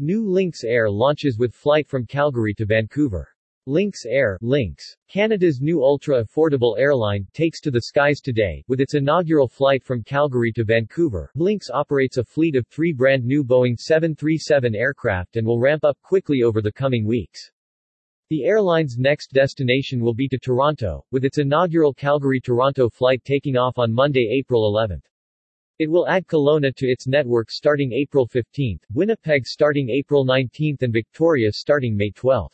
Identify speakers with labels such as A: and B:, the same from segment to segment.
A: New Lynx Air launches with flight from Calgary to Vancouver. Lynx Air, Lynx, Canada's new ultra-affordable airline, takes to the skies today. With its inaugural flight from Calgary to Vancouver, Lynx operates a fleet of three brand new Boeing 737 aircraft and will ramp up quickly over the coming weeks. The airline's next destination will be to Toronto, with its inaugural Calgary-Toronto flight taking off on Monday, April 11. It will add Kelowna to its network starting April 15, Winnipeg starting April 19 and Victoria starting May 12.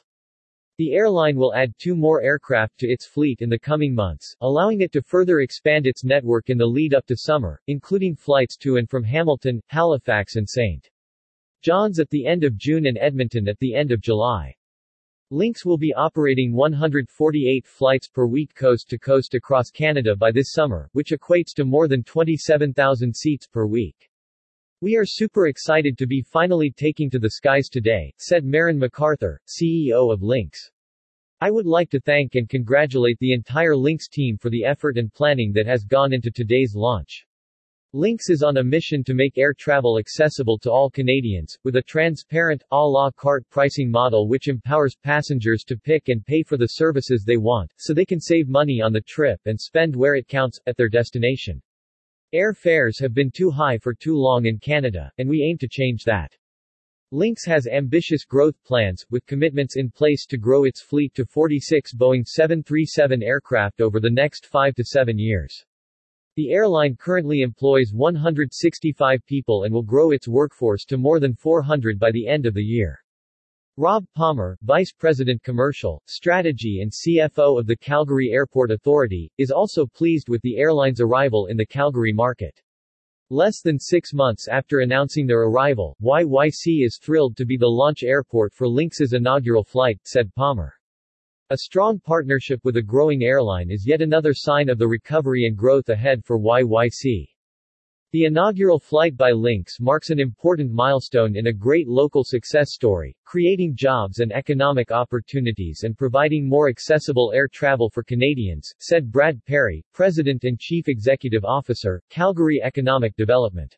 A: The airline will add two more aircraft to its fleet in the coming months, allowing it to further expand its network in the lead up to summer, including flights to and from Hamilton, Halifax and St. John's at the end of June and Edmonton at the end of July. Lynx will be operating 148 flights per week coast to coast across Canada by this summer, which equates to more than 27,000 seats per week. We are super excited to be finally taking to the skies today, said Merren McArthur, CEO of Lynx. I would like to thank and congratulate the entire Lynx team for the effort and planning that has gone into today's launch. Lynx is on a mission to make air travel accessible to all Canadians, with a transparent, a la carte pricing model which empowers passengers to pick and pay for the services they want, so they can save money on the trip and spend where it counts, at their destination. Air fares have been too high for too long in Canada, and we aim to change that. Lynx has ambitious growth plans, with commitments in place to grow its fleet to 46 Boeing 737 aircraft over the next 5 to 7 years. The airline currently employs 165 people and will grow its workforce to more than 400 by the end of the year. Rob Palmer, Vice President Commercial, Strategy and CFO of the Calgary Airport Authority, is also pleased with the airline's arrival in the Calgary market. Less than six months after announcing their arrival, YYC is thrilled to be the launch airport for Lynx's inaugural flight, said Palmer. A strong partnership with a growing airline is yet another sign of the recovery and growth ahead for YYC. The inaugural flight by Lynx marks an important milestone in a great local success story, creating jobs and economic opportunities and providing more accessible air travel for Canadians, said Brad Parry, President and Chief Executive Officer, Calgary Economic Development.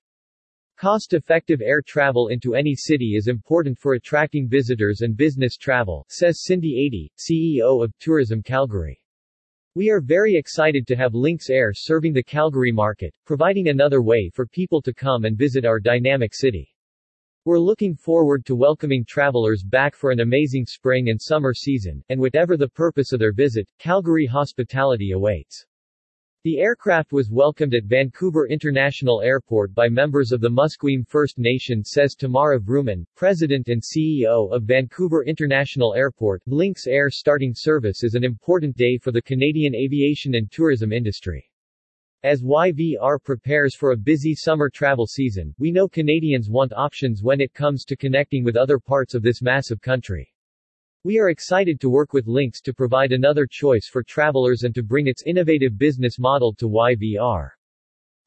A: Cost-effective air travel into any city is important for attracting visitors and business travel, says Cindy Ady, CEO of Tourism Calgary. We are very excited to have Lynx Air serving the Calgary market, providing another way for people to come and visit our dynamic city. We're looking forward to welcoming travelers back for an amazing spring and summer season, and whatever the purpose of their visit, Calgary hospitality awaits. The aircraft was welcomed at Vancouver International Airport by members of the Musqueam First Nation says Tamara Vrooman, President and CEO of Vancouver International Airport. Lynx Air starting service is an important day for the Canadian aviation and tourism industry. As YVR prepares for a busy summer travel season, we know Canadians want options when it comes to connecting with other parts of this massive country. We are excited to work with Lynx to provide another choice for travelers and to bring its innovative business model to YVR.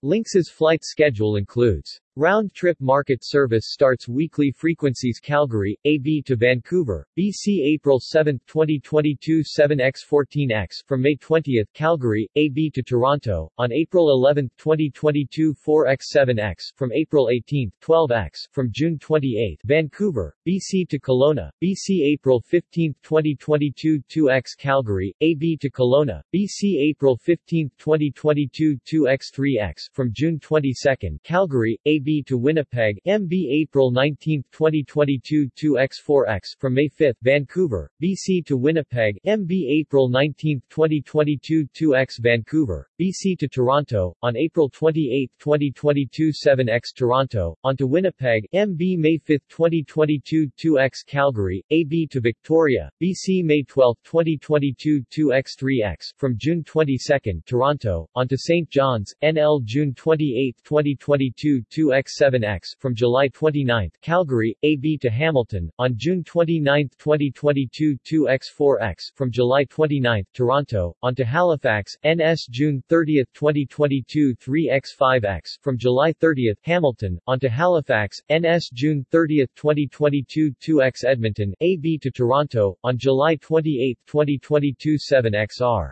A: Lynx's flight schedule includes Round-trip market service starts weekly frequencies Calgary, AB to Vancouver, BC April 7, 2022 7x14x from May 20, Calgary, AB to Toronto, on April 11, 2022 4x7x from April 18, 12x from June 28, Vancouver, BC to Kelowna, BC April 15, 2022 2x Calgary, AB to Kelowna, BC April 15, 2022 2x3x from June 22, Calgary, AB MB to Winnipeg, MB April 19, 2022 2x4x from May 5, Vancouver, BC to Winnipeg, MB April 19, 2022 2x Vancouver, BC to Toronto, on April 28, 2022 7x Toronto, on to Winnipeg, MB May 5, 2022 2x Calgary, AB to Victoria, BC May 12, 2022 2x 3x from June 22, Toronto, on to St. John's, NL June 28, 2022 2x X7X from July 29, Calgary, AB to Hamilton, on June 29, 2022 2X4X from July 29, Toronto, on to Halifax, NS June 30, 2022 3X5X from July 30, Hamilton, on to Halifax, NS June 30, 2022 2X Edmonton, AB to Toronto, on July 28, 2022 7XR.